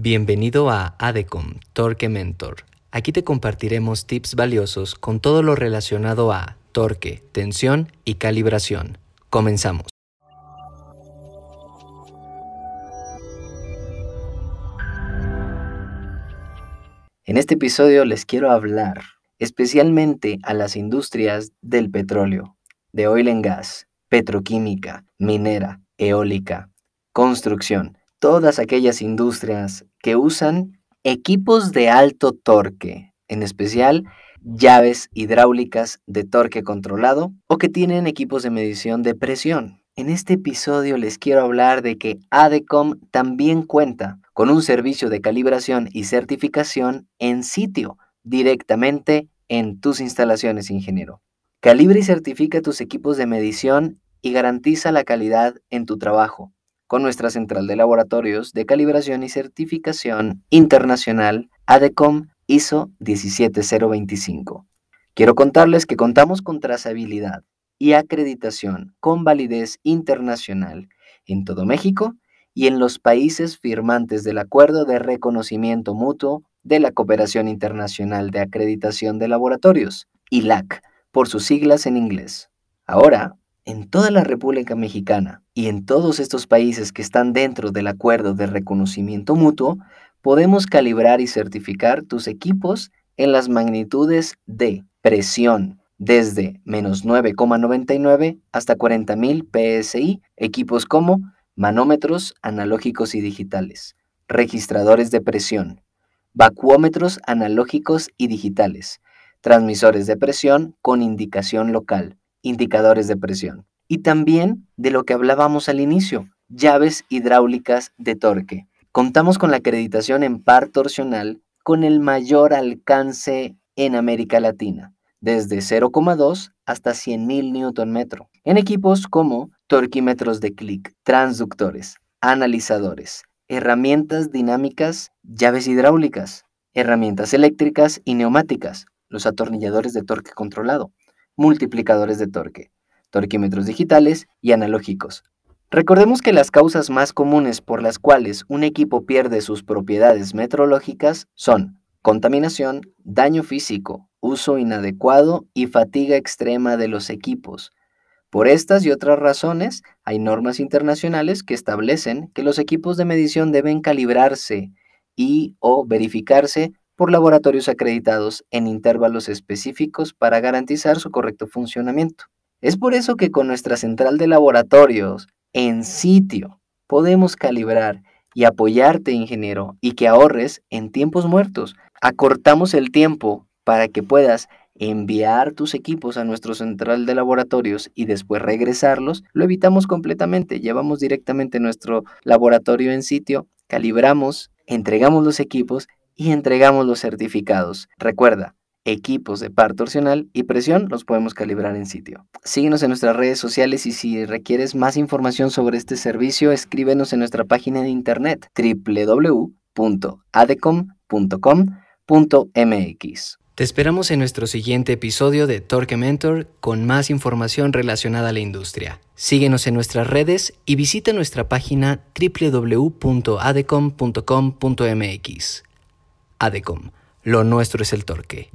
Bienvenido a ADECOM Torque Mentor. Aquí te compartiremos tips valiosos con todo lo relacionado a torque, tensión y calibración. Comenzamos. En este episodio les quiero hablar especialmente a las industrias del petróleo, de oil and gas, petroquímica, minera, eólica, construcción todas aquellas industrias que usan equipos de alto torque, en especial llaves hidráulicas de torque controlado o que tienen equipos de medición de presión. En este episodio les quiero hablar de que ADECOM también cuenta con un servicio de calibración y certificación en sitio, directamente en tus instalaciones, ingeniero. Calibra y certifica tus equipos de medición y garantiza la calidad en tu trabajo con nuestra central de laboratorios de calibración y certificación internacional ADECOM ISO 17025. Quiero contarles que contamos con trazabilidad y acreditación con validez internacional en todo México y en los países firmantes del Acuerdo de Reconocimiento Mutuo de la Cooperación Internacional de Acreditación de Laboratorios, ILAC, por sus siglas en inglés. Ahora, en toda la República Mexicana y en todos estos países que están dentro del acuerdo de reconocimiento mutuo, podemos calibrar y certificar tus equipos en las magnitudes de presión desde menos 9,99 hasta 40.000 PSI, equipos como manómetros analógicos y digitales, registradores de presión, vacuómetros analógicos y digitales, transmisores de presión con indicación local, indicadores de presión. Y también de lo que hablábamos al inicio, llaves hidráulicas de torque. Contamos con la acreditación en par torsional con el mayor alcance en América Latina, desde 0,2 hasta 100.000 Nm, en equipos como torquímetros de clic, transductores, analizadores, herramientas dinámicas, llaves hidráulicas, herramientas eléctricas y neumáticas, los atornilladores de torque controlado, multiplicadores de torque, torquímetros digitales y analógicos. Recordemos que las causas más comunes por las cuales un equipo pierde sus propiedades metrológicas son contaminación, daño físico, uso inadecuado y fatiga extrema de los equipos. Por estas y otras razones, hay normas internacionales que establecen que los equipos de medición deben calibrarse y o verificarse por laboratorios acreditados en intervalos específicos para garantizar su correcto funcionamiento. Es por eso que con nuestra central de laboratorios en sitio podemos calibrar y apoyarte, ingeniero, y que ahorres en tiempos muertos. Acortamos el tiempo para que puedas enviar tus equipos a nuestro central de laboratorios y después regresarlos, lo evitamos completamente. Llevamos directamente nuestro laboratorio en sitio, calibramos, entregamos los equipos y entregamos los certificados. Recuerda, equipos de par torsional y presión los podemos calibrar en sitio. Síguenos en nuestras redes sociales y si requieres más información sobre este servicio, escríbenos en nuestra página de internet www.adecom.com.mx. Te esperamos en nuestro siguiente episodio de Torque Mentor con más información relacionada a la industria. Síguenos en nuestras redes y visita nuestra página www.adecom.com.mx. ADECOM. Lo nuestro es el torque.